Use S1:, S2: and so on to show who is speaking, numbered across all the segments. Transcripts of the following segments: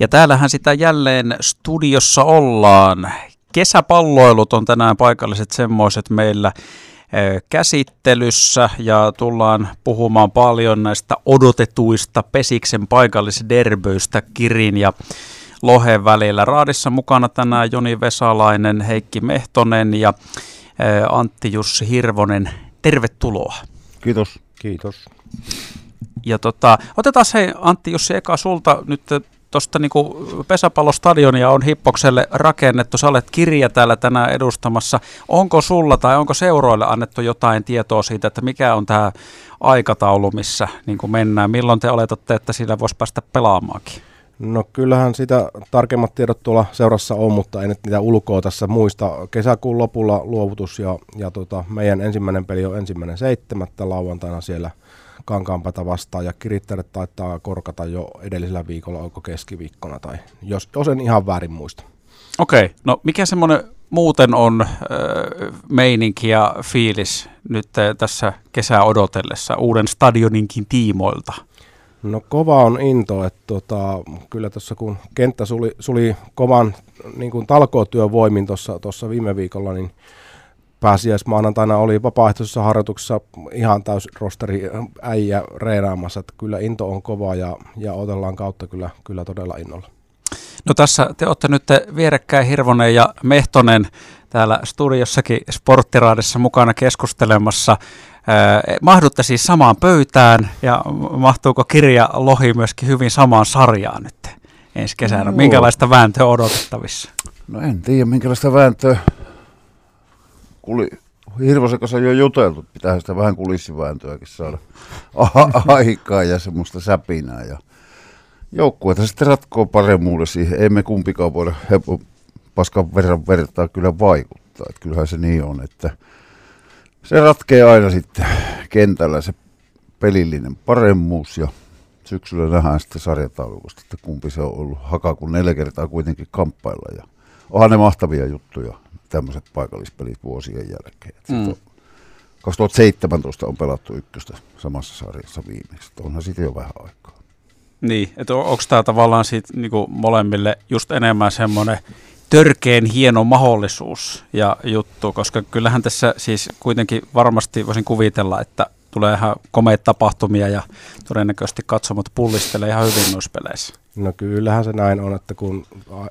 S1: Ja täällähän sitä jälleen studiossa ollaan. Kesäpalloilut on tänään paikalliset semmoiset meillä käsittelyssä ja tullaan puhumaan paljon näistä odotetuista Pesiksen paikallisderböistä Kirin ja Lohen välillä. Raadissa mukana tänään Joni Vesalainen, Heikki Mehtonen ja Antti Jussi Hirvonen. Tervetuloa.
S2: Kiitos. Kiitos.
S1: Ja tota, otetaan se Antti Jussi eka sulta nyt tuosta niinku pesäpallostadionia on Hippokselle rakennettu. Sä olet kirja täällä tänään edustamassa. Onko sulla tai onko seuroille annettu jotain tietoa siitä, että mikä on tämä aikataulu, missä niin mennään? Milloin te oletatte, että sillä voisi päästä pelaamaankin?
S2: No kyllähän sitä tarkemmat tiedot tuolla seurassa on, mutta en nyt niitä ulkoa tässä muista. Kesäkuun lopulla luovutus ja, ja tota, meidän ensimmäinen peli on ensimmäinen seitsemättä lauantaina siellä Kankaanpäätä vastaan ja kirittäjät taitaa korkata jo edellisellä viikolla, onko keskiviikkona tai jos, jos en ihan väärin muista.
S1: Okei, okay. no mikä semmoinen muuten on äh, meininki ja fiilis nyt tässä kesää odotellessa uuden stadioninkin tiimoilta?
S2: No kova on into, että tota, kyllä tuossa kun kenttä suli, suli kovan niin kuin talkootyövoimin tuossa viime viikolla, niin pääsiäismaanantaina oli vapaaehtoisessa harjoituksessa ihan täys rosteri äijä reenaamassa, että kyllä into on kova ja, ja otellaan kautta kyllä, kyllä todella innolla.
S1: No tässä te olette nyt vierekkäin Hirvonen ja Mehtonen täällä studiossakin Sporttiraadissa mukana keskustelemassa. mahdutte siis samaan pöytään ja mahtuuko kirja Lohi myöskin hyvin samaan sarjaan nyt ensi kesänä? No. Minkälaista vääntöä odotettavissa?
S3: No en tiedä, minkälaista vääntöä. Kuli, Hirvosen kanssa jo juteltu, pitää sitä vähän kulissivääntöäkin saada aikaa ja semmoista säpinää. Ja joukkueita sitten ratkoo paremmuudessa siihen. Emme kumpikaan voida paskan verran vertaa kyllä vaikuttaa. Että kyllähän se niin on, että se ratkee aina sitten kentällä se pelillinen paremmuus ja syksyllä nähdään sitten sarjataulukosta, että kumpi se on ollut haka, kun neljä kertaa kuitenkin kamppailla. Ja onhan ne mahtavia juttuja, tämmöiset paikallispelit vuosien jälkeen. Mm. 2017 on pelattu ykköstä samassa sarjassa viimeksi. Onhan siitä jo vähän aikaa.
S1: Niin, että onko tämä tavallaan siitä niin molemmille just enemmän semmoinen törkeen hieno mahdollisuus ja juttu, koska kyllähän tässä siis kuitenkin varmasti voisin kuvitella, että tulee ihan komeita tapahtumia ja todennäköisesti katsomot pullistelee ihan hyvin noissa peleissä.
S2: No kyllähän se näin on, että kun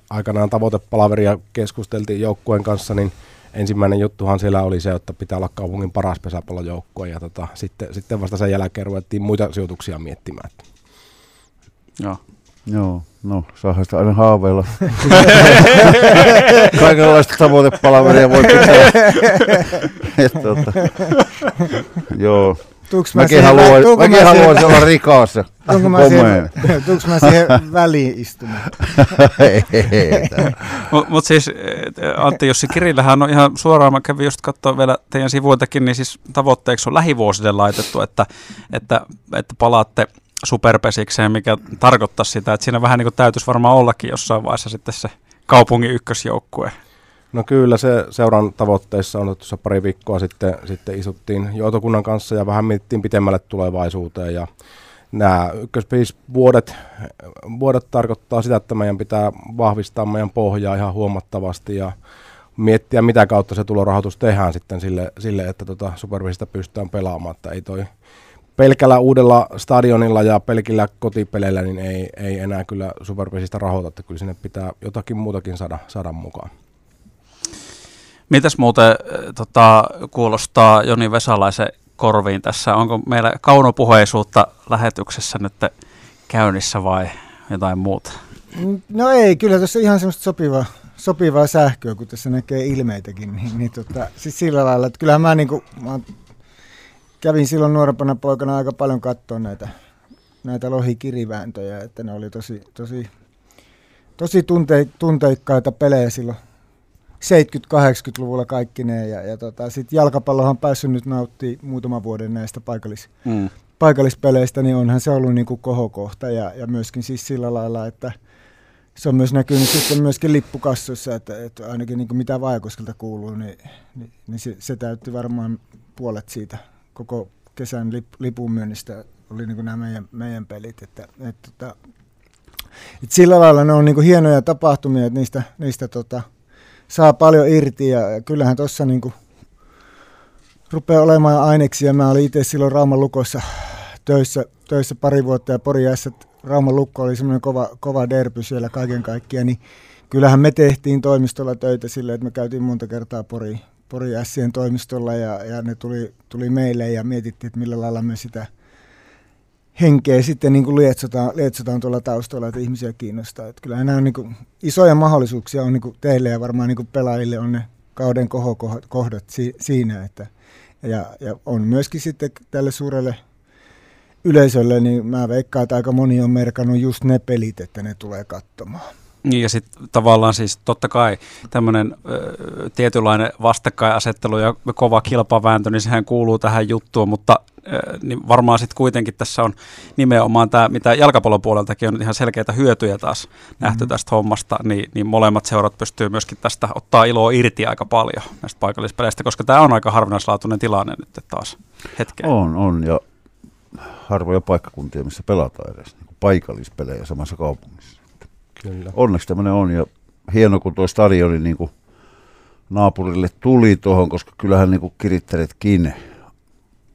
S2: aikanaan tavoitepalaveria keskusteltiin joukkueen kanssa, niin ensimmäinen juttuhan siellä oli se, että pitää olla kaupungin paras pesäpallojoukkue ja tota, sitten, sitten vasta sen jälkeen ruvettiin muita sijoituksia miettimään.
S3: Joo. Joo, no saahan sitä aina haaveilla. Kaikenlaista tavoitepalaveria voi pitää. Et, tota, joo.
S4: Tuuks mä mäkin haluan,
S3: vä- mäkin mä haluaisin olla rikas ja
S4: Tuunko mä, siihen, mä siihen väliin istumaan?
S1: Mutta mut siis Antti Jussi Kirillähän on ihan suoraan, mä kävin just katsoa vielä teidän sivuiltakin, niin siis tavoitteeksi on lähivuosille laitettu, että, että, että palaatte superpesikseen, mikä tarkoittaa sitä, että siinä vähän niin kuin täytyisi varmaan ollakin jossain vaiheessa sitten se kaupungin ykkösjoukkue.
S2: No kyllä se seuran tavoitteissa on tuossa pari viikkoa sitten, sitten isuttiin joutokunnan kanssa ja vähän mietittiin pitemmälle tulevaisuuteen. Ja nämä ykkösvuodet vuodet tarkoittaa sitä, että meidän pitää vahvistaa meidän pohjaa ihan huomattavasti ja miettiä, mitä kautta se tulorahoitus tehdään sitten sille, sille että tota supervisista pystytään pelaamaan, että ei toi pelkällä uudella stadionilla ja pelkillä kotipeleillä niin ei, ei enää kyllä superpesistä rahoita, että kyllä sinne pitää jotakin muutakin saada, saada mukaan.
S1: Mitäs muuten tota, kuulostaa Joni Vesalaisen korviin tässä? Onko meillä kaunopuheisuutta lähetyksessä nyt käynnissä vai jotain muuta?
S4: No ei, kyllä tässä ihan semmoista sopivaa, sopivaa sähköä, kun tässä näkee ilmeitäkin. Niin, niin tota, siis sillä lailla, että kyllähän mä, niinku, mä kävin silloin nuorempana poikana aika paljon katsoa näitä, näitä lohikirivääntöjä, että ne oli tosi, tosi, tosi tunte, tunteikkaita pelejä silloin 70-80-luvulla kaikki ne. Ja, ja tota, sitten jalkapallohan on päässyt nyt nauttii muutaman vuoden näistä paikallis, mm. paikallispeleistä, niin onhan se ollut niin kuin kohokohta. Ja, ja myöskin siis sillä lailla, että se on myös näkynyt sitten myöskin lippukassoissa, että, että ainakin niin kuin mitä Vajakoskelta kuuluu, niin, niin, niin se, se täytti varmaan puolet siitä koko kesän lip, lipun myynnistä oli niin kuin nämä meidän, meidän pelit. Että, että, että, Et sillä lailla ne on niin kuin hienoja tapahtumia, että niistä, niistä tota, saa paljon irti ja kyllähän tuossa niin rupeaa olemaan aineksia. Mä olin itse silloin Rauman lukossa töissä, töissä pari vuotta ja Pori Rauman lukko oli semmoinen kova, kova derpy siellä kaiken kaikkiaan, niin kyllähän me tehtiin toimistolla töitä silleen, että me käytiin monta kertaa Pori, Pori Ässien toimistolla ja, ja ne tuli, tuli meille ja mietittiin, että millä lailla me sitä henkeä sitten niin kuin lietsotaan, lietsotaan tuolla taustalla, että ihmisiä kiinnostaa. Että kyllähän nämä on niin kuin, isoja mahdollisuuksia on niin kuin teille ja varmaan niin kuin pelaajille on ne kauden kohokohdat si, siinä. Että, ja, ja on myöskin sitten tälle suurelle yleisölle, niin mä veikkaan, että aika moni on merkannut just ne pelit, että ne tulee katsomaan.
S1: Niin ja sitten tavallaan siis totta kai tämmöinen tietynlainen vastakkainasettelu ja kova kilpavääntö, niin sehän kuuluu tähän juttuun, mutta niin varmaan sitten kuitenkin tässä on nimenomaan tämä, mitä jalkapallon puoleltakin on ihan selkeitä hyötyjä taas mm-hmm. nähty tästä hommasta, niin, niin molemmat seurat pystyy myöskin tästä ottaa iloa irti aika paljon näistä paikallispeleistä, koska tämä on aika harvinaislaatuinen tilanne nyt taas hetkeen.
S3: On, on ja harvoja paikkakuntia, missä pelataan edes niin paikallispelejä samassa kaupungissa. Kyllä. Onneksi tämmöinen on ja hieno, kun tuo stadioni niin kuin naapurille tuli tuohon, koska kyllähän niin kiritteretkin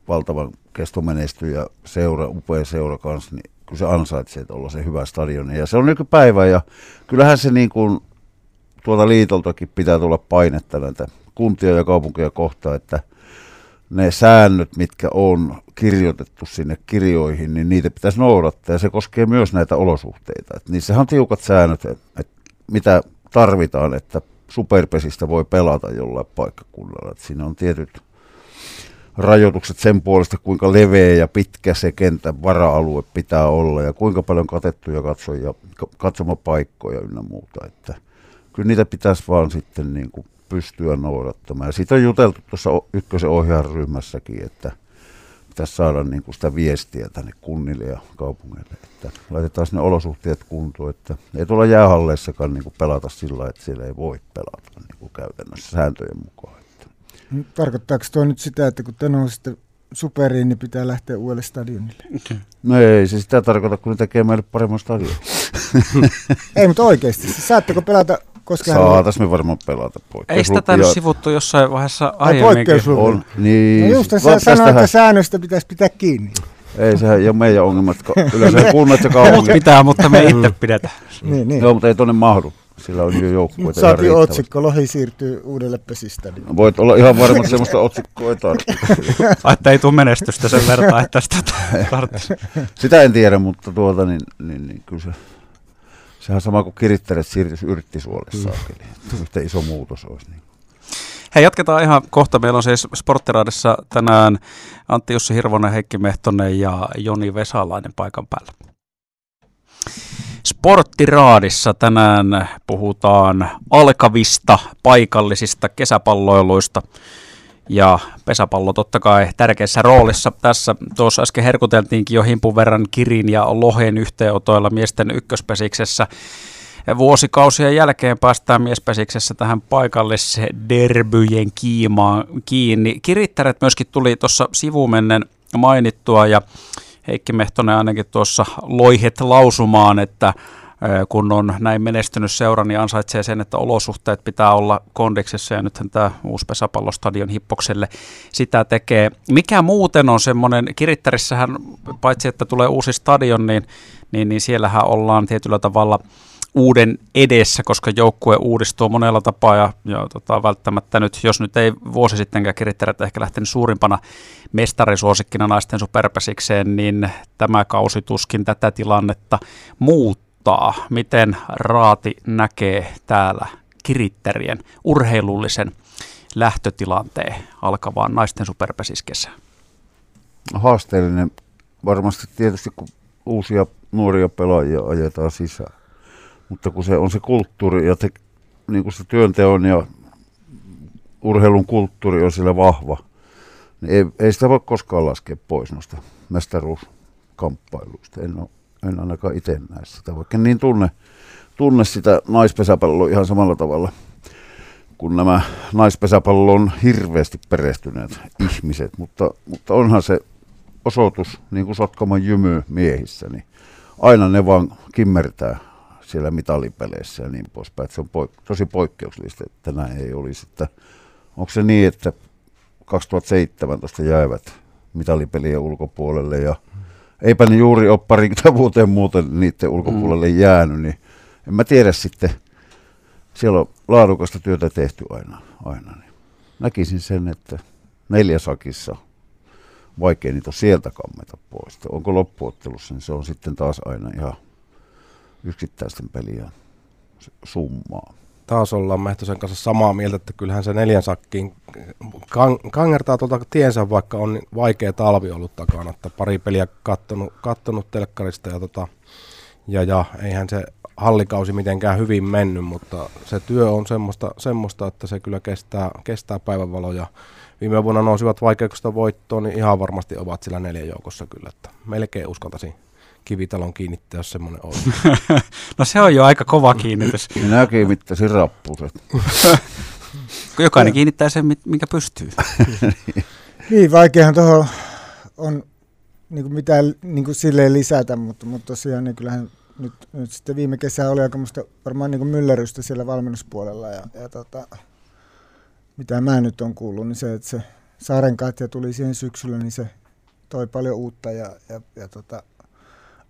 S3: valtavan kestomenestyy ja seura, upea seura kanssa, niin kyllä se ansaitsee olla se hyvä stadioni. Ja se on nykypäivä ja kyllähän se niin kuin tuolta liitoltakin pitää tulla painetta näitä kuntia ja kaupunkeja kohtaan, että ne säännöt, mitkä on kirjoitettu sinne kirjoihin, niin niitä pitäisi noudattaa. Ja se koskee myös näitä olosuhteita. Et niissähän on tiukat säännöt, että et mitä tarvitaan, että superpesistä voi pelata jollain paikkakunnalla. Et siinä on tietyt rajoitukset sen puolesta, kuinka leveä ja pitkä se kentän vara-alue pitää olla ja kuinka paljon katettuja katsoja, katsomapaikkoja ynnä muuta. Että kyllä niitä pitäisi vaan sitten niin kuin pystyä noudattamaan. Ja siitä on juteltu tuossa ykkösen ohjausryhmässäkin, että pitäisi saada niin kuin sitä viestiä tänne kunnille ja kaupungeille, että laitetaan ne olosuhteet kuntoon, että ei tuolla jäähalleissakaan niin kuin pelata sillä että siellä ei voi pelata niin kuin käytännössä sääntöjen mukaan.
S4: Tarkoittaako tuo nyt sitä, että kun te nousitte superiin, niin pitää lähteä uudelle stadionille?
S3: No ei se sitä tarkoita, kun ne tekee meille paremman stadion.
S4: ei, mutta oikeasti. Saatteko pelata
S3: koska Saatais me varmaan pelata poikkeus.
S1: Ei sitä tänne sivuttu jossain vaiheessa aiemminkin.
S3: On, niin.
S4: No just sä sanoit, että säännöstä pitäisi pitää kiinni.
S3: Ei se ei ole meidän ongelmat. Yleensä kunnat ja kaupungit.
S1: Pitää, mutta me itse pidetä.
S3: niin, niin. Joo, mutta ei tuonne mahdu. Sillä on jo joukkueita
S4: Saatiin otsikko, Lohi siirtyy uudelle pesistä.
S3: Niin. Voit olla ihan varma, että sellaista otsikkoa ei tarvitse.
S1: että ei tule menestystä sen verran, että sitä tarvitsisi.
S3: Sitä en tiedä, mutta tuota, niin, niin, niin kyllä se Sehän on sama kuin kirittäret siirtyisi yrttisuolle mm. saakeli. Yhtä iso muutos olisi. Niin.
S1: Hei, jatketaan ihan kohta. Meillä on siis Sporttiraadissa tänään Antti Jussi Hirvonen, Heikki Mehtonen ja Joni Vesalainen paikan päällä. Sporttiraadissa tänään puhutaan alkavista paikallisista kesäpalloiluista ja pesäpallo totta kai tärkeässä roolissa tässä. Tuossa äsken herkuteltiinkin jo himpun verran Kirin ja Lohen yhteenotoilla miesten ykköspesiksessä. Vuosikausien jälkeen päästään miespesiksessä tähän paikalliseen derbyjen kiimaan kiinni. Kirittäret myöskin tuli tuossa sivumennen mainittua ja Heikki Mehtonen ainakin tuossa loihet lausumaan, että kun on näin menestynyt seura, niin ansaitsee sen, että olosuhteet pitää olla kondiksessa ja nythän tämä uusi pesäpallostadion hippokselle sitä tekee. Mikä muuten on semmoinen, Kirittärissähän paitsi että tulee uusi stadion, niin, niin, niin siellähän ollaan tietyllä tavalla uuden edessä, koska joukkue uudistuu monella tapaa ja, ja tota, välttämättä nyt, jos nyt ei vuosi sittenkään kirittäjät ehkä lähtenyt suurimpana mestarisuosikkina naisten superpesikseen, niin tämä kausi tuskin tätä tilannetta muuttaa miten Raati näkee täällä kirittärien urheilullisen lähtötilanteen alkavaan naisten superpesiskesään?
S3: Haasteellinen varmasti tietysti, kun uusia nuoria pelaajia ajetaan sisään. Mutta kun se on se kulttuuri ja te, niin kuin se työnteon ja urheilun kulttuuri on sillä vahva, niin ei, ei sitä voi koskaan laskea pois noista mestaruuskamppailuista. En ole en ainakaan itse näe sitä, vaikka niin tunne, tunne sitä naispesäpalloa ihan samalla tavalla kun nämä naispesäpallon hirveästi perehtyneet ihmiset, mutta, mutta onhan se osoitus, niin kuin Sotkamon jymy miehissä, niin aina ne vaan kimmertää siellä mitalipeleissä ja niin poispäin. Että se on poik- tosi poikkeuksellista, että näin ei olisi. Että onko se niin, että 2017 jäivät mitalipelien ulkopuolelle ja eipä ne juuri ole parikymmentä vuoteen muuten niiden ulkopuolelle mm. jäänyt, niin en mä tiedä sitten, siellä on laadukasta työtä tehty aina. aina niin. Näkisin sen, että neljäsakissa vaikea niitä sieltä kammeta pois. Onko loppuottelussa, niin se on sitten taas aina ihan yksittäisten pelien summaa.
S2: Taas ollaan Mehtosen kanssa samaa mieltä, että kyllähän se neljän sakkiin kang- kangertaa tuolta tiensä, vaikka on vaikea talvi ollut takana. Että pari peliä kattonut, kattonut telkkarista ja, tota, ja, ja eihän se hallikausi mitenkään hyvin mennyt, mutta se työ on semmoista, semmoista että se kyllä kestää, kestää päivänvaloja. Viime vuonna nousivat vaikeuksista voittoon, niin ihan varmasti ovat sillä neljän joukossa kyllä, että melkein uskaltaisin kivitalon kiinnittää, jos semmoinen on.
S1: no se on jo aika kova kiinnitys.
S3: Minä kiinnittäisin rappuset.
S1: Jokainen kiinnittää sen, minkä pystyy.
S4: niin, vaikeahan tuohon on niin kuin mitään niin kuin silleen lisätä, mutta, mutta tosiaan niin kyllähän nyt, nyt sitten viime kesä oli aika musta varmaan niin kuin myllerrystä siellä valmennuspuolella ja, ja tota, mitä mä nyt on kuullut, niin se, että se Saaren tuli siihen syksyllä, niin se toi paljon uutta ja, ja, ja tota,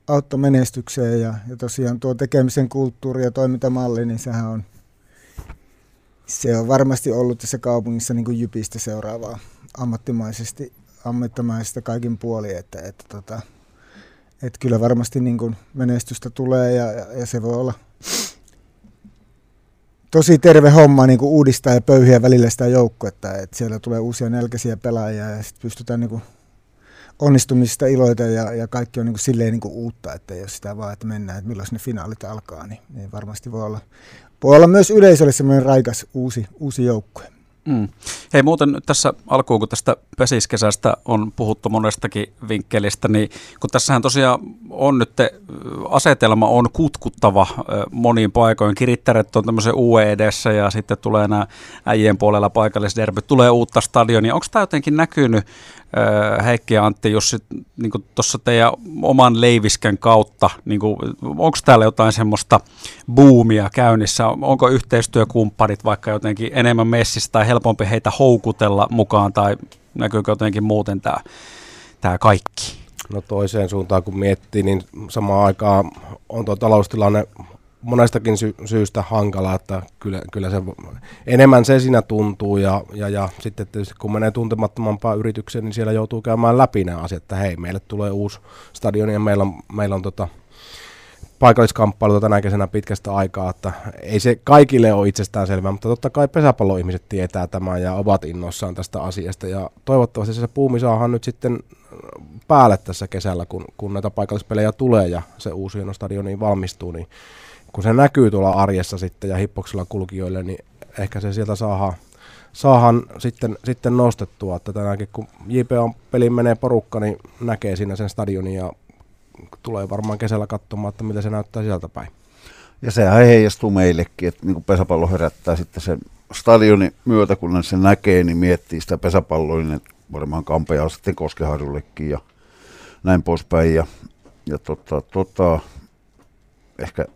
S4: auttoi menestykseen ja, ja tosiaan tuo tekemisen kulttuuri ja toimintamalli, niin sehän on, se on varmasti ollut tässä kaupungissa niin kuin jypistä seuraavaa ammattimaisesti, ammattimaisesti kaikin puolin, että, että, tota, että kyllä varmasti niin kuin menestystä tulee ja, ja, ja se voi olla tosi terve homma niin kuin uudistaa ja pöyhiä välillä sitä joukkuetta, että siellä tulee uusia nälkäisiä pelaajia ja sitten pystytään niin kuin onnistumisista iloita ja, ja kaikki on niin kuin silleen niin kuin uutta, että jos sitä vaan, että mennään, että milloin ne finaalit alkaa, niin, niin varmasti voi olla, voi olla myös yleisölle semmoinen raikas uusi, uusi joukkue.
S1: Mm. Hei muuten tässä alkuun, kun tästä pesiskesästä on puhuttu monestakin vinkkelistä, niin kun tässähän tosiaan on nyt, asetelma on kutkuttava moniin paikoin. Kirittäret on tämmöisen UE edessä ja sitten tulee nämä äijien puolella paikallisderbyt, tulee uutta stadionia. Onko tämä jotenkin näkynyt Heikki ja Antti Jussi, niin tuossa teidän oman leiviskän kautta, niin onko täällä jotain semmoista buumia käynnissä? Onko yhteistyökumppanit vaikka jotenkin enemmän messissä tai helpompi heitä houkutella mukaan tai näkyykö jotenkin muuten tämä, tämä kaikki?
S2: No toiseen suuntaan kun miettii, niin samaan aikaan on tuo taloustilanne monestakin sy- syystä hankala, että kyllä, kyllä se enemmän se siinä tuntuu ja, ja, ja sitten tietysti kun menee tuntemattomampaan yritykseen, niin siellä joutuu käymään läpi nämä asiat, että hei, meille tulee uusi stadioni ja meillä on, meillä on tota, paikalliskamppailu tänä kesänä pitkästä aikaa, että ei se kaikille ole itsestään selvää, mutta totta kai pesäpalloihmiset tietää tämän ja ovat innoissaan tästä asiasta. Ja toivottavasti se puumi saahan nyt sitten päälle tässä kesällä, kun, kun näitä paikallispelejä tulee ja se uusi stadioni valmistuu, niin kun se näkyy tuolla arjessa sitten ja hippoksella kulkijoille, niin ehkä se sieltä saadaan, saahan sitten, sitten nostettua, että tänäänkin kun on peli menee porukka, niin näkee siinä sen stadionin ja tulee varmaan kesällä katsomaan, että mitä se näyttää sieltä päin.
S3: Ja sehän heijastuu meillekin, että niin pesäpallo herättää sitten sen stadionin myötä, kun se näkee, niin miettii sitä pesäpalloa, niin varmaan Kampea sitten Koskeharjullekin ja näin poispäin. Ja, ja tota, tota, ehkä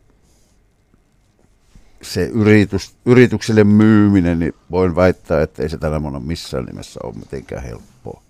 S3: se yritys, yrityksille myyminen, niin voin väittää, että ei se tänä vuonna missään nimessä ole mitenkään helppoa.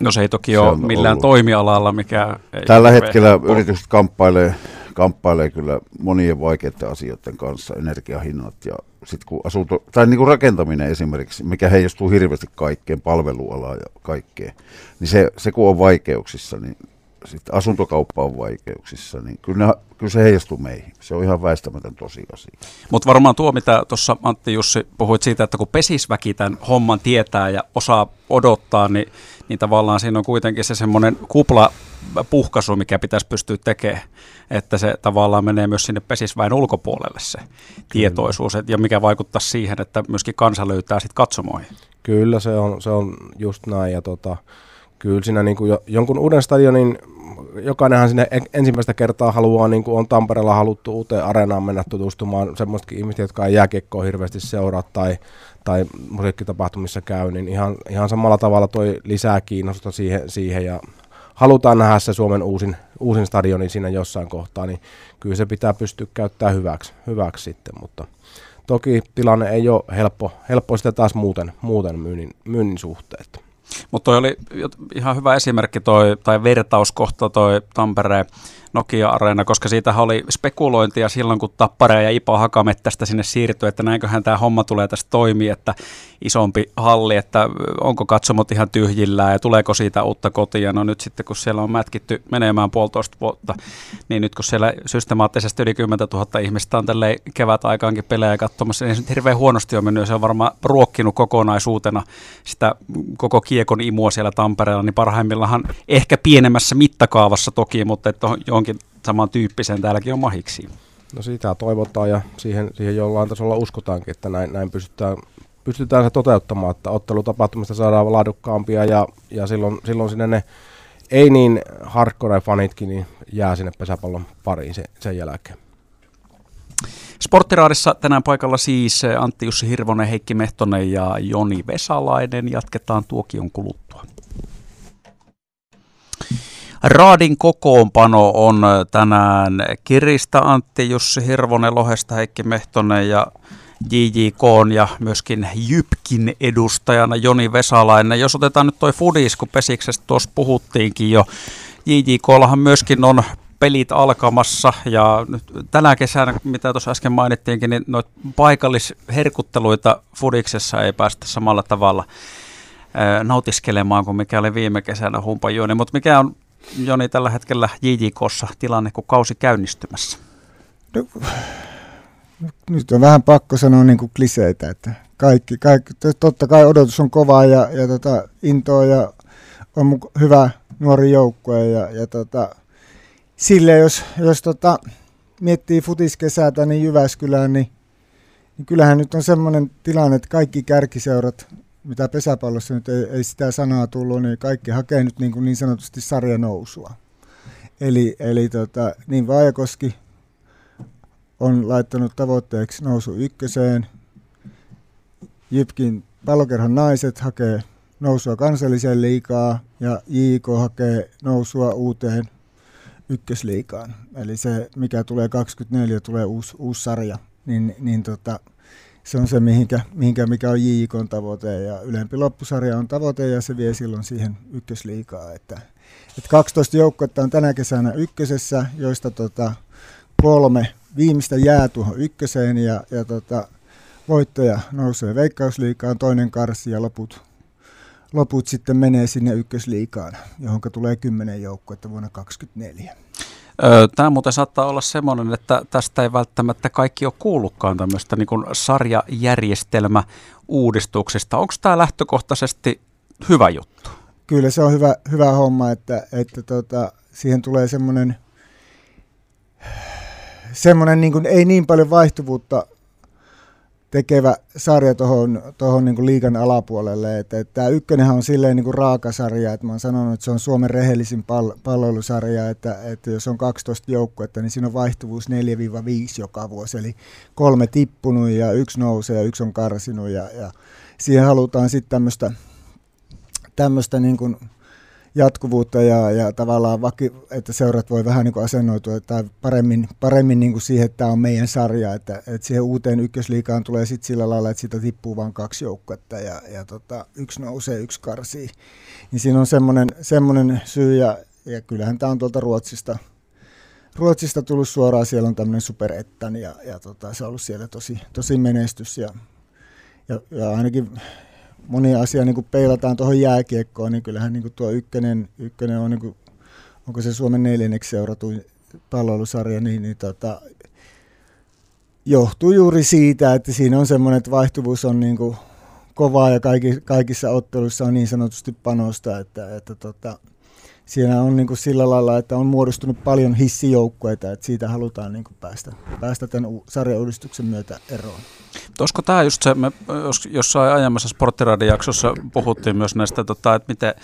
S1: No se ei toki se ole millään ollut. toimialalla, mikä... Ei
S3: Tällä hetkellä helppoa. yritykset kamppailee, kamppailee kyllä monien vaikeiden asioiden kanssa, energiahinnat ja sitten kun asunto, tai niin kuin rakentaminen esimerkiksi, mikä heijastuu hirveästi kaikkeen, palvelualaan ja kaikkeen, niin se, se kun on vaikeuksissa, niin sitten asuntokauppa on vaikeuksissa, niin kyllä, ne, kyllä se heijastuu meihin. Se on ihan väistämätön tosiasia.
S1: Mutta varmaan tuo, mitä tuossa Antti Jussi puhuit siitä, että kun pesisväki tämän homman tietää ja osaa odottaa, niin, niin tavallaan siinä on kuitenkin se semmoinen kupla puhkaisu, mikä pitäisi pystyä tekemään, että se tavallaan menee myös sinne pesisväen ulkopuolelle se Kyllä. tietoisuus, ja mikä vaikuttaa siihen, että myöskin kansa löytää sitten katsomoihin.
S2: Kyllä, se on, se on just näin, ja tota, kyllä siinä niin kuin jo, jonkun uuden stadionin jokainenhan sinne ensimmäistä kertaa haluaa, niin kuin on Tampereella haluttu uuteen areenaan mennä tutustumaan, semmoistakin ihmiset, jotka ei jääkiekkoa hirveästi seuraa tai, tai musiikkitapahtumissa käy, niin ihan, ihan samalla tavalla toi lisää kiinnostusta siihen, siihen. Ja halutaan nähdä se Suomen uusin, uusin stadioni siinä jossain kohtaa, niin kyllä se pitää pystyä käyttämään hyväksi, hyväksi sitten, mutta toki tilanne ei ole helppo, helppo sitä taas muuten, muuten myynnin, myynnin suhteen.
S1: Mutta toi oli ihan hyvä esimerkki toi, tai vertauskohta toi Tampereen Nokia-areena, koska siitä oli spekulointia silloin, kun Tappara ja Ipo Hakamettästä sinne siirtyi, että näinköhän tämä homma tulee tästä toimii, että isompi halli, että onko katsomot ihan tyhjillään ja tuleeko siitä uutta kotia. No nyt sitten, kun siellä on mätkitty menemään puolitoista vuotta, niin nyt kun siellä systemaattisesti yli 10 000 ihmistä on tälle kevät aikaankin pelejä katsomassa, niin se nyt hirveän huonosti on mennyt ja se on varmaan ruokkinut kokonaisuutena sitä koko kiekon imua siellä Tampereella, niin parhaimmillaan ehkä pienemmässä mittakaavassa toki, mutta että johonkin samantyyppiseen täälläkin on mahiksi.
S2: No sitä toivotaan ja siihen, siihen jollain tasolla uskotaankin, että näin, näin pystytään, pystytään se toteuttamaan, että ottelutapahtumista saadaan laadukkaampia ja, ja silloin, silloin sinne ne ei niin hardcore fanitkin niin jää sinne pesäpallon pariin sen, sen jälkeen.
S1: Sporttiraadissa tänään paikalla siis Antti Jussi Hirvonen, Heikki Mehtonen ja Joni Vesalainen. Jatketaan tuokion kuluttua. Raadin kokoonpano on tänään Kiristä Antti Jussi Hirvonen, Lohesta Heikki Mehtonen ja JJK ja myöskin Jypkin edustajana Joni Vesalainen. Jos otetaan nyt toi Fudis, kun Pesiksestä tuossa puhuttiinkin jo, JJKllahan myöskin on pelit alkamassa ja nyt tänä kesänä, mitä tuossa äsken mainittiinkin, niin noita paikallisherkutteluita Fudiksessa ei päästä samalla tavalla nautiskelemaan kuin mikä oli viime kesänä humpajuoni. Mutta mikä on Joni tällä hetkellä JJKssa tilanne, kun kausi käynnistymässä? No,
S4: nyt on vähän pakko sanoa niin kuin kliseitä, että kaikki, kaikki, totta kai odotus on kova ja, ja tota, intoa ja on hyvä nuori joukkue ja, ja tota, sille jos, jos tota, miettii futiskesätä niin Jyväskylään, niin, niin kyllähän nyt on semmoinen tilanne, että kaikki kärkiseurat mitä pesäpallossa nyt ei, ei sitä sanaa tullut, niin kaikki hakee nyt niin, kuin niin sanotusti sarjanousua. Eli, eli tota, niin Vaajakoski on laittanut tavoitteeksi nousu ykköseen. Jypkin pallokerhon naiset hakee nousua kansalliseen liikaa ja JIK hakee nousua uuteen ykkösliikaan. Eli se, mikä tulee 24, tulee uusi, uusi sarja. Niin, niin tota, se on se, mihinkä, mihinkä, mikä on JIKon tavoite ja ylempi loppusarja on tavoite ja se vie silloin siihen ykkösliikaa. Että, että 12 joukkuetta on tänä kesänä ykkösessä, joista tota, kolme viimeistä jää tuohon ykköseen ja, ja tota, voittaja nousee veikkausliikaan, toinen karsi ja loput, loput sitten menee sinne ykkösliikaan, johon tulee kymmenen joukkuetta vuonna 2024.
S1: Tämä muuten saattaa olla semmoinen, että tästä ei välttämättä kaikki ole kuullutkaan tämmöistä niin sarjajärjestelmä uudistuksesta. Onko tämä lähtökohtaisesti hyvä juttu?
S4: Kyllä se on hyvä, hyvä homma, että, että tota, siihen tulee semmoinen, semmoinen niin kuin, ei niin paljon vaihtuvuutta tekevä sarja tuohon tohon niin liikan alapuolelle. Että, että tämä ykkönenhän on silleen niin kuin raaka sarja, että mä oon sanonut, että se on Suomen rehellisin pal- palloilusarja, että, että jos on 12 joukkuetta, niin siinä on vaihtuvuus 4-5 joka vuosi, eli kolme tippunut ja yksi nousee ja yksi on karsinut ja, ja siihen halutaan sitten tämmöistä tämmöistä niin kuin jatkuvuutta ja, ja tavallaan, vaki, että seurat voi vähän niin kuin asennoitua tai paremmin, paremmin niin kuin siihen, että tämä on meidän sarja, että, että siihen uuteen ykkösliikaan tulee sitten sillä lailla, että siitä tippuu vain kaksi joukkuetta ja, ja tota, yksi nousee, yksi karsii. Niin siinä on semmoinen, semmoinen syy ja, ja kyllähän tämä on tuolta Ruotsista, Ruotsista tullut suoraan, siellä on tämmöinen superettan ja, ja tota, se on ollut siellä tosi, tosi menestys ja, ja, ja ainakin moni asia niin kuin peilataan tuohon jääkiekkoon, niin kyllähän niin kuin tuo ykkönen, ykkönen on, niin kuin, onko se Suomen neljänneksi seuratuin palvelusarja, niin, niin tota, johtuu juuri siitä, että siinä on semmoinen, että vaihtuvuus on niin kuin kovaa ja kaikki, kaikissa otteluissa on niin sanotusti panosta, että, että tota, siinä on niin kuin sillä lailla, että on muodostunut paljon hissijoukkueita, että siitä halutaan niin kuin päästä, päästä tämän sarjauudistuksen myötä eroon.
S1: Olisiko tämä just se, me jossain aiemmassa sporttiradijaksossa puhuttiin myös näistä, tota, että miten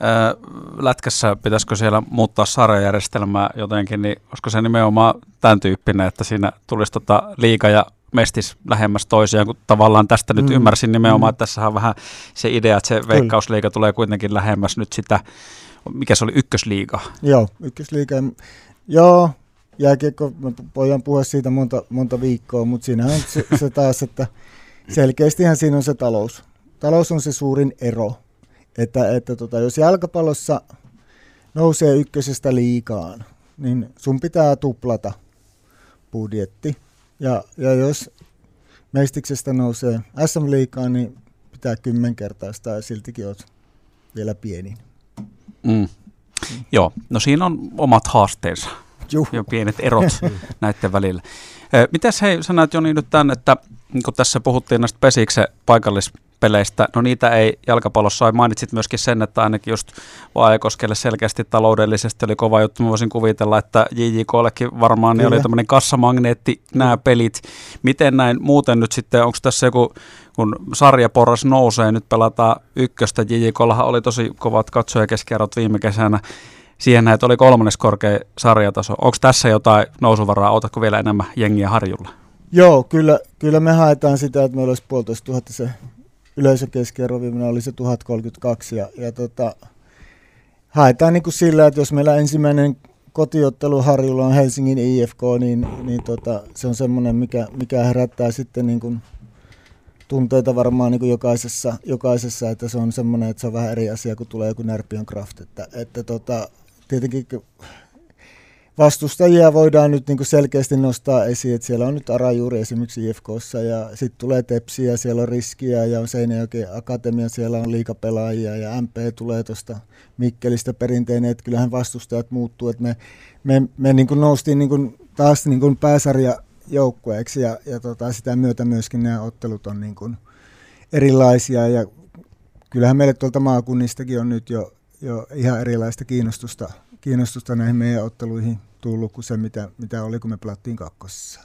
S1: ää, lätkässä pitäisikö siellä muuttaa sarjajärjestelmää jotenkin, niin olisiko se nimenomaan tämän tyyppinen, että siinä tulisi tota liiga ja mestis lähemmäs toisiaan, kun tavallaan tästä nyt mm. ymmärsin nimenomaan, mm. että tässä on vähän se idea, että se veikkausliiga tulee kuitenkin lähemmäs nyt sitä mikä se oli, ykkösliiga?
S4: Joo, ykkösliiga. Joo, jääkiekko, mä voidaan puhua siitä monta, monta viikkoa, mutta siinähän on se, se taas, että selkeästihän siinä on se talous. Talous on se suurin ero. Että, että tota, jos jalkapallossa nousee ykkösestä liikaan, niin sun pitää tuplata budjetti. Ja, ja jos Mestiksestä nousee SM-liikaan, niin pitää kymmenkertaista ja siltikin oot vielä pieni.
S1: Mm. Joo, no siinä on omat haasteensa Juh. ja pienet erot näiden välillä. Mitäs hei, sä näet Joni nyt tämän, että kun tässä puhuttiin näistä pesikse paikallis peleistä. No niitä ei jalkapallossa ole. Mainitsit myöskin sen, että ainakin just Vaajakoskelle selkeästi taloudellisesti oli kova juttu. Mä voisin kuvitella, että JJKllekin varmaan niin oli tämmöinen kassamagneetti nämä pelit. Miten näin muuten nyt sitten, onko tässä joku, kun sarjaporras nousee, nyt pelataan ykköstä. JJKllahan oli tosi kovat katsojakeskiarvot viime kesänä siihen että oli kolmannes korkea sarjataso. Onko tässä jotain nousuvaraa? Otatko vielä enemmän jengiä harjulla?
S4: Joo, kyllä, kyllä me haetaan sitä, että meillä olisi puolitoista tuhatta se yleisökeskiarvo viimeinen oli se 1032 ja, ja tota, haetaan niin kuin sillä, että jos meillä ensimmäinen kotiottelu Harjulla on Helsingin IFK, niin, niin tota, se on semmoinen, mikä, mikä herättää sitten niin kuin tunteita varmaan niin kuin jokaisessa, jokaisessa, että se on semmoinen, että se on vähän eri asia, kun tulee joku Närpion Craft. Että, että tota, tietenkin vastustajia voidaan nyt niin selkeästi nostaa esiin, että siellä on nyt Arajuuri esimerkiksi IFKssa ja sitten tulee Tepsiä, siellä on Riskiä ja on Seinäjoki Akatemia, siellä on liikapelaajia ja MP tulee tuosta Mikkelistä perinteinen, että kyllähän vastustajat muuttuu, että me, me, me niin kuin noustiin niin kuin taas niin kuin pääsarja joukkueeksi ja, ja tota, sitä myötä myöskin nämä ottelut on niin kuin erilaisia ja kyllähän meille tuolta maakunnistakin on nyt jo, jo ihan erilaista kiinnostusta, kiinnostusta näihin meidän otteluihin tullut kuin se, mitä, mitä oli, kun me pelattiin kakkosessa.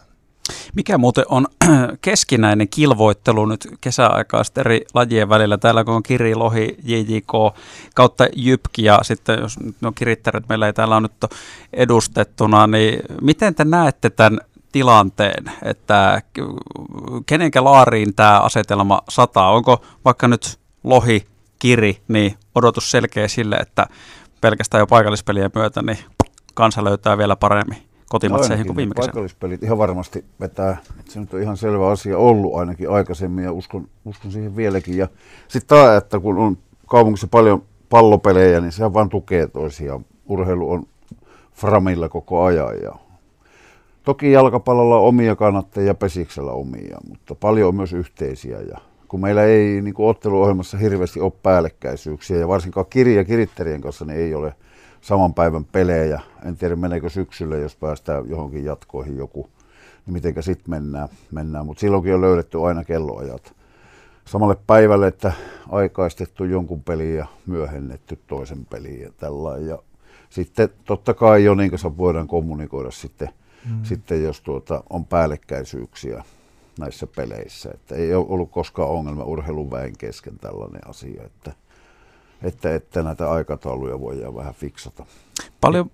S1: Mikä muuten on keskinäinen kilvoittelu nyt kesäaikaa eri lajien välillä? Täällä kun on Kiri, Lohi, JJK kautta Jypki ja sitten jos no kirittäret meillä ei täällä on nyt edustettuna, niin miten te näette tämän tilanteen, että kenenkä laariin tämä asetelma sataa? Onko vaikka nyt Lohi, Kiri, niin odotus selkeä sille, että pelkästään jo paikallispelien myötä niin kansa löytää vielä paremmin kotimatseihin kuin viime kesänä.
S3: Paikallispelit ihan varmasti vetää, se nyt on ihan selvä asia ollut ainakin aikaisemmin ja uskon, uskon siihen vieläkin. Ja sitten tämä, että kun on kaupungissa paljon pallopelejä, niin sehän vaan tukee toisiaan. Urheilu on framilla koko ajan ja Toki jalkapallolla on omia kannattajia, pesiksellä omia, mutta paljon on myös yhteisiä. Ja kun meillä ei niin kuin otteluohjelmassa hirveästi ole päällekkäisyyksiä ja varsinkaan kirja kiritterien kanssa niin ei ole saman päivän pelejä. En tiedä meneekö syksyllä, jos päästään johonkin jatkoihin joku, niin mitenkä sitten mennään. mennään. Mutta silloinkin on löydetty aina kelloajat samalle päivälle, että aikaistettu jonkun peliin ja myöhennetty toisen peliin ja tällainen. Ja sitten totta kai jo niin kanssa voidaan kommunikoida sitten, mm. sitten jos tuota, on päällekkäisyyksiä näissä peleissä. Että ei ole ollut koskaan ongelma urheilun väen kesken tällainen asia, että että, että näitä aikatauluja voidaan vähän fiksata.
S1: Paljon,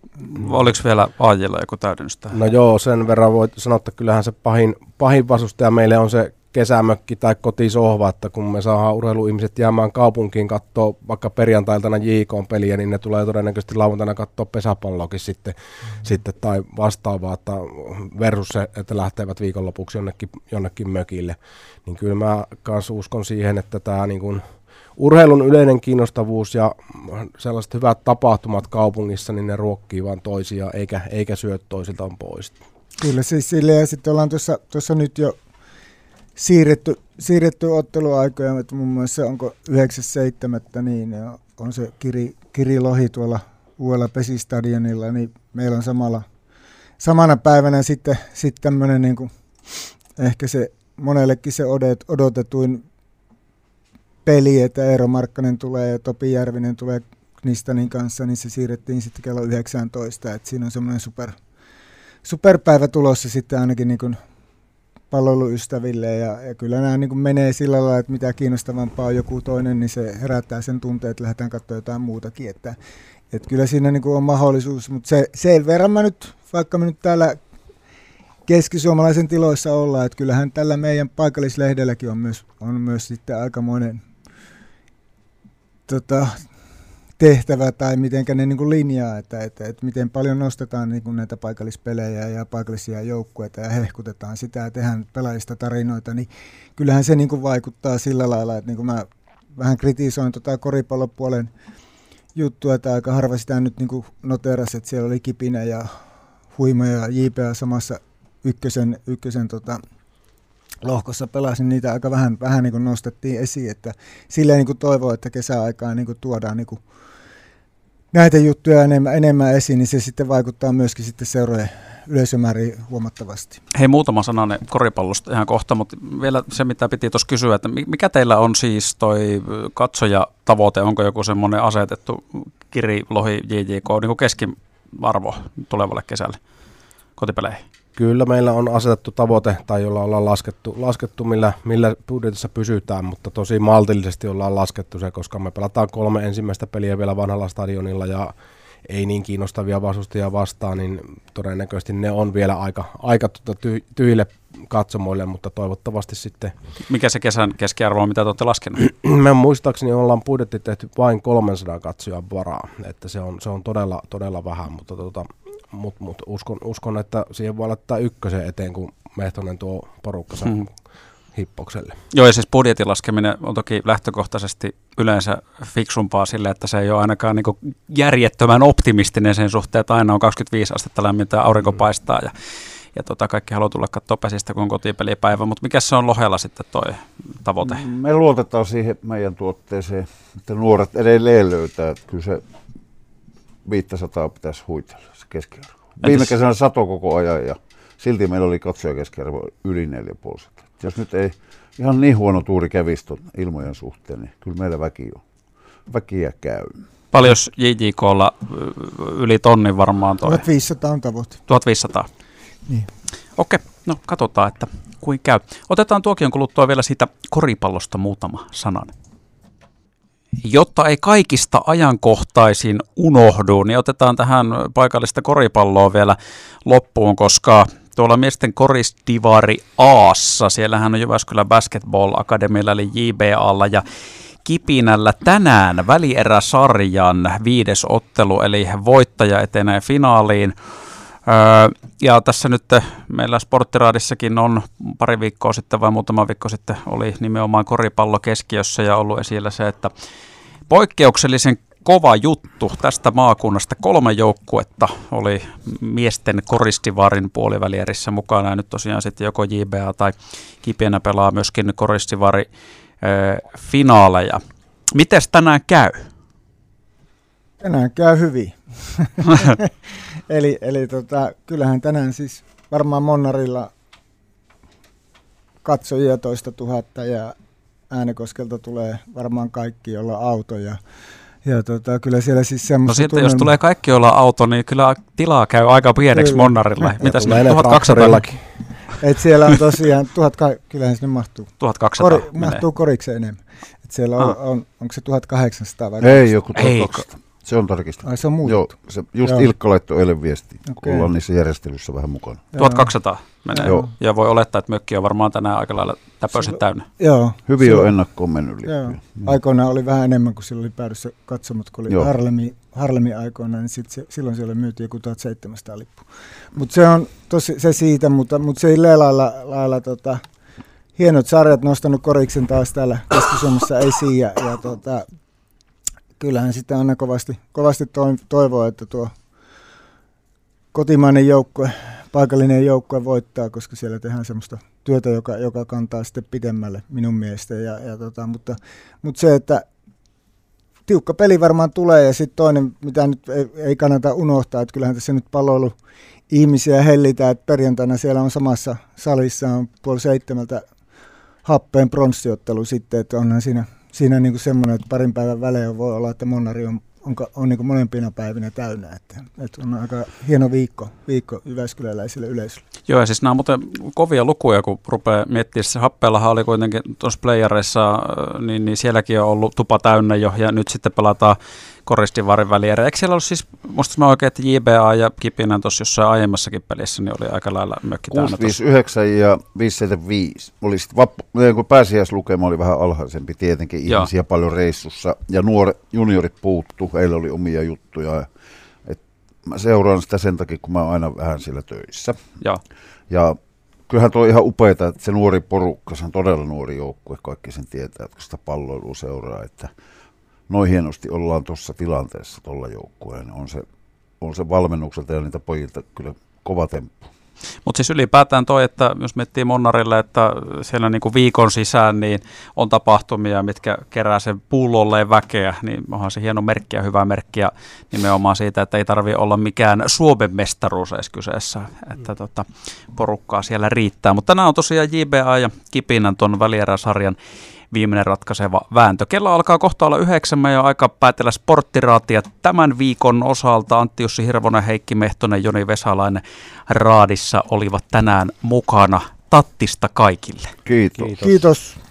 S1: oliko vielä Aajilla joku täydennys tähän?
S2: No joo, sen verran voi sanoa, että kyllähän se pahin, pahin vastustaja meille on se kesämökki tai kotisohva, että kun me saadaan urheiluihmiset jäämään kaupunkiin katsoa vaikka perjantailtana JK-peliä, niin ne tulee todennäköisesti lauantaina katsoa pesäpalloakin sitten, mm. sitten tai vastaavaa, että versus se, että lähtevät viikonlopuksi jonnekin, jonnekin mökille. Niin kyllä mä kanssa uskon siihen, että tämä niin kuin, urheilun yleinen kiinnostavuus ja sellaiset hyvät tapahtumat kaupungissa, niin ne ruokkii vaan toisia, eikä, eikä syö toisiltaan pois.
S4: Kyllä siis sille ja sitten ollaan tuossa nyt jo siirretty, siirretty otteluaikoja, että muun muassa onko 9.7. niin on se Kiri, Kiri Lohi tuolla uudella pesistadionilla, niin meillä on samalla, samana päivänä sitten, sitten tämmöinen niin kuin, ehkä se monellekin se odotetuin peli, että Eero Markkanen tulee ja Topi Järvinen tulee Knistanin kanssa, niin se siirrettiin sitten kello 19, että siinä on semmoinen super, superpäivä tulossa sitten ainakin niin kuin palveluystäville ja, ja kyllä nämä niin kuin menee sillä lailla, että mitä kiinnostavampaa on joku toinen, niin se herättää sen tunteen, että lähdetään katsoa jotain muutakin, että, että kyllä siinä niin kuin on mahdollisuus, mutta se, sen verran mä nyt, vaikka me nyt täällä keskisuomalaisen tiloissa ollaan, että kyllähän tällä meidän paikallislehdelläkin on myös, on myös sitten aikamoinen tota, tehtävä tai miten ne niin kuin linjaa, että, että, että miten paljon nostetaan niin kuin näitä paikallispelejä ja paikallisia joukkueita ja hehkutetaan sitä ja tehdään pelaajista tarinoita, niin kyllähän se niin kuin vaikuttaa sillä lailla, että niin kuin mä vähän kritisoin tota koripallopuolen juttua, että aika harva sitä nyt niin noterasi, että siellä oli Kipinä ja Huima ja JPA samassa ykkösen, ykkösen tota, lohkossa pelasin, niitä aika vähän, vähän niin nostettiin esiin, että silleen niin toivoo, että kesäaikaan niin tuodaan niin näitä juttuja enemmän, enemmän esiin, niin se sitten vaikuttaa myöskin sitten seurojen yleisömääriin huomattavasti.
S1: Hei, muutama sananen koripallosta ihan kohta, mutta vielä se, mitä piti tuossa kysyä, että mikä teillä on siis toi katsojatavoite, onko joku semmoinen asetettu Kiri, Lohi, JJK, niin kuin keskiarvo tulevalle kesälle kotipeleihin?
S2: Kyllä meillä on asetettu tavoite, tai jolla ollaan laskettu, laskettu millä, millä budjetissa pysytään, mutta tosi maltillisesti ollaan laskettu se, koska me pelataan kolme ensimmäistä peliä vielä vanhalla stadionilla ja ei niin kiinnostavia vastustajia vastaan, niin todennäköisesti ne on vielä aika, aika tuota ty, tyhjille katsomoille, mutta toivottavasti sitten...
S1: Mikä se kesän keskiarvo on, mitä te olette laskenut?
S2: Me muistaakseni ollaan budjetti tehty vain 300 katsojan varaa, että se on, se on todella, todella vähän, mutta tota, mutta mut uskon, uskon, että siihen voi laittaa ykkösen eteen, kun Mehtonen tuo porukkansa hmm. hippokselle.
S1: Joo, ja siis budjetin laskeminen on toki lähtökohtaisesti yleensä fiksumpaa sille, että se ei ole ainakaan niin järjettömän optimistinen sen suhteen, että aina on 25 astetta lämmintä, aurinko hmm. paistaa ja, ja tota, kaikki haluaa tulla katsoa pesistä, kun on kotipelipäivä, mutta mikä se on Lohella sitten toi tavoite?
S3: Me luotetaan siihen meidän tuotteeseen, että nuoret edelleen löytää, että kyllä se 500 pitäisi huitella se keskiarvo. Viime kesänä sato koko ajan ja silti meillä oli katsoja keskiarvo yli 4,5. Jos nyt ei ihan niin huono tuuri kävisi ilmojen suhteen, niin kyllä meillä väki on. Väkiä käy.
S1: Paljon JJKlla yli tonni varmaan toi?
S4: 1500 on tavoite.
S1: 1500?
S4: Niin.
S1: Okei, no katsotaan, että kuin käy. Otetaan tuokion kuluttua vielä siitä koripallosta muutama sanan jotta ei kaikista ajankohtaisin unohdu, niin otetaan tähän paikallista koripalloa vielä loppuun, koska tuolla miesten koristivari Aassa, siellähän on Jyväskylän Basketball Akademialla eli JBAlla ja Kipinällä tänään välieräsarjan viides ottelu, eli voittaja etenee finaaliin. Ja tässä nyt meillä Sporttiraadissakin on pari viikkoa sitten vai muutama viikko sitten oli nimenomaan koripallo keskiössä ja ollut esillä se, että Poikkeuksellisen kova juttu tästä maakunnasta. Kolme joukkuetta oli miesten koristivaarin puolivälierissä mukana ja nyt tosiaan sitten joko JBA tai Kipienä pelaa myöskin koristivari äh, finaaleja. Mites tänään käy?
S4: Tänään käy hyvin. eli eli tota, kyllähän tänään siis varmaan Monnarilla katsojia toista tuhatta ja Äänekoskelta tulee varmaan kaikki, jolla on auto ja ja tota, kyllä siellä siis semmoista...
S1: No sitten tunnen... jos tulee kaikki olla auto, niin kyllä tilaa käy aika pieneksi kyllä. Monnarilla. Mitä sinne 1200?
S4: Et siellä on tosiaan, tuhat, kyllähän sinne mahtuu.
S1: 1200 Kori,
S4: Mahtuu korikseen enemmän. Et siellä on, ah. on, onko se 1800 vai?
S3: Ei, joku 1200. Se on tarkistettu.
S4: Ai se on muutettu?
S3: Joo, se, just Joo. Ilkka laittoi eilen viesti, okay. ollaan niissä järjestelyssä vähän mukana.
S1: 1200 menee. Joo. Ja voi olettaa, että mökki on varmaan tänään aika lailla täpöisen täynnä.
S4: Joo.
S3: Hyvin on ennakkoon mennyt
S4: Joo. Aikoinaan oli vähän enemmän, kuin silloin oli päädyssä katsomot, kun oli Joo. Harlemi, Harlemi aikoinaan, niin sit se, silloin siellä myytiin joku 1700 lippu. Mutta se on tosi, se siitä, mutta, mutta se ei lailla, lailla tota, hienot sarjat nostanut koriksen taas täällä Keski-Suomessa esiin ja, ja tota, kyllähän sitä aina kovasti, kovasti toivoo, että tuo kotimainen joukkue, paikallinen joukkue voittaa, koska siellä tehdään semmoista työtä, joka, joka kantaa sitten pidemmälle minun mielestä. Ja, ja tota, mutta, mutta se, että tiukka peli varmaan tulee ja sitten toinen, mitä nyt ei, ei kannata unohtaa, että kyllähän tässä nyt palloilu ihmisiä hellitään, että perjantaina siellä on samassa salissa on puoli seitsemältä happeen pronssiottelu sitten, että onhan siinä siinä niin kuin semmoinen, että parin päivän välein voi olla, että Monari on, on, on niin molempina päivinä täynnä. Että, että on aika hieno viikko, viikko Jyväskyläläisille yleisölle.
S1: Joo, ja siis nämä on muuten kovia lukuja, kun rupeaa miettimään. Se Happeellahan oli kuitenkin tuossa playereissa, niin, niin sielläkin on ollut tupa täynnä jo, ja nyt sitten pelataan koristivarin väliä. Eikö siellä ollut siis, musta mä oikein, että JBA ja Kipinän tuossa jossain aiemmassakin pelissä, niin oli aika lailla mökki
S3: 659 ja 575. Oli vappu, kun pääsiäislukema oli vähän alhaisempi, tietenkin ihmisiä Joo. paljon reissussa. Ja nuore, juniorit puuttu, heillä oli omia juttuja. Et mä seuraan sitä sen takia, kun mä oon aina vähän siellä töissä.
S1: Joo.
S3: Ja kyllähän tuo ihan upeaa, että se nuori porukka, se on todella nuori joukkue, kaikki sen tietää, jotka sitä palloilua seuraa, että noin hienosti ollaan tuossa tilanteessa tuolla joukkueella, niin on se, on se valmennukselta ja niitä pojilta kyllä kova temppu.
S1: Mutta siis ylipäätään toi, että jos miettii Monnarille, että siellä niinku viikon sisään niin on tapahtumia, mitkä kerää sen pullolleen väkeä, niin onhan se hieno merkki ja hyvä merkki ja nimenomaan siitä, että ei tarvi olla mikään Suomen mestaruus edes kyseessä, että tota, porukkaa siellä riittää. Mutta nämä on tosiaan JBA ja Kipinän tuon välieräsarjan viimeinen ratkaiseva vääntö. Kello alkaa kohta olla yhdeksän ja aika päätellä sporttiraatia tämän viikon osalta. Antti Jussi Hirvonen, Heikki Mehtonen, Joni Vesalainen raadissa olivat tänään mukana. Tattista kaikille.
S3: Kiitos.
S4: Kiitos. Kiitos.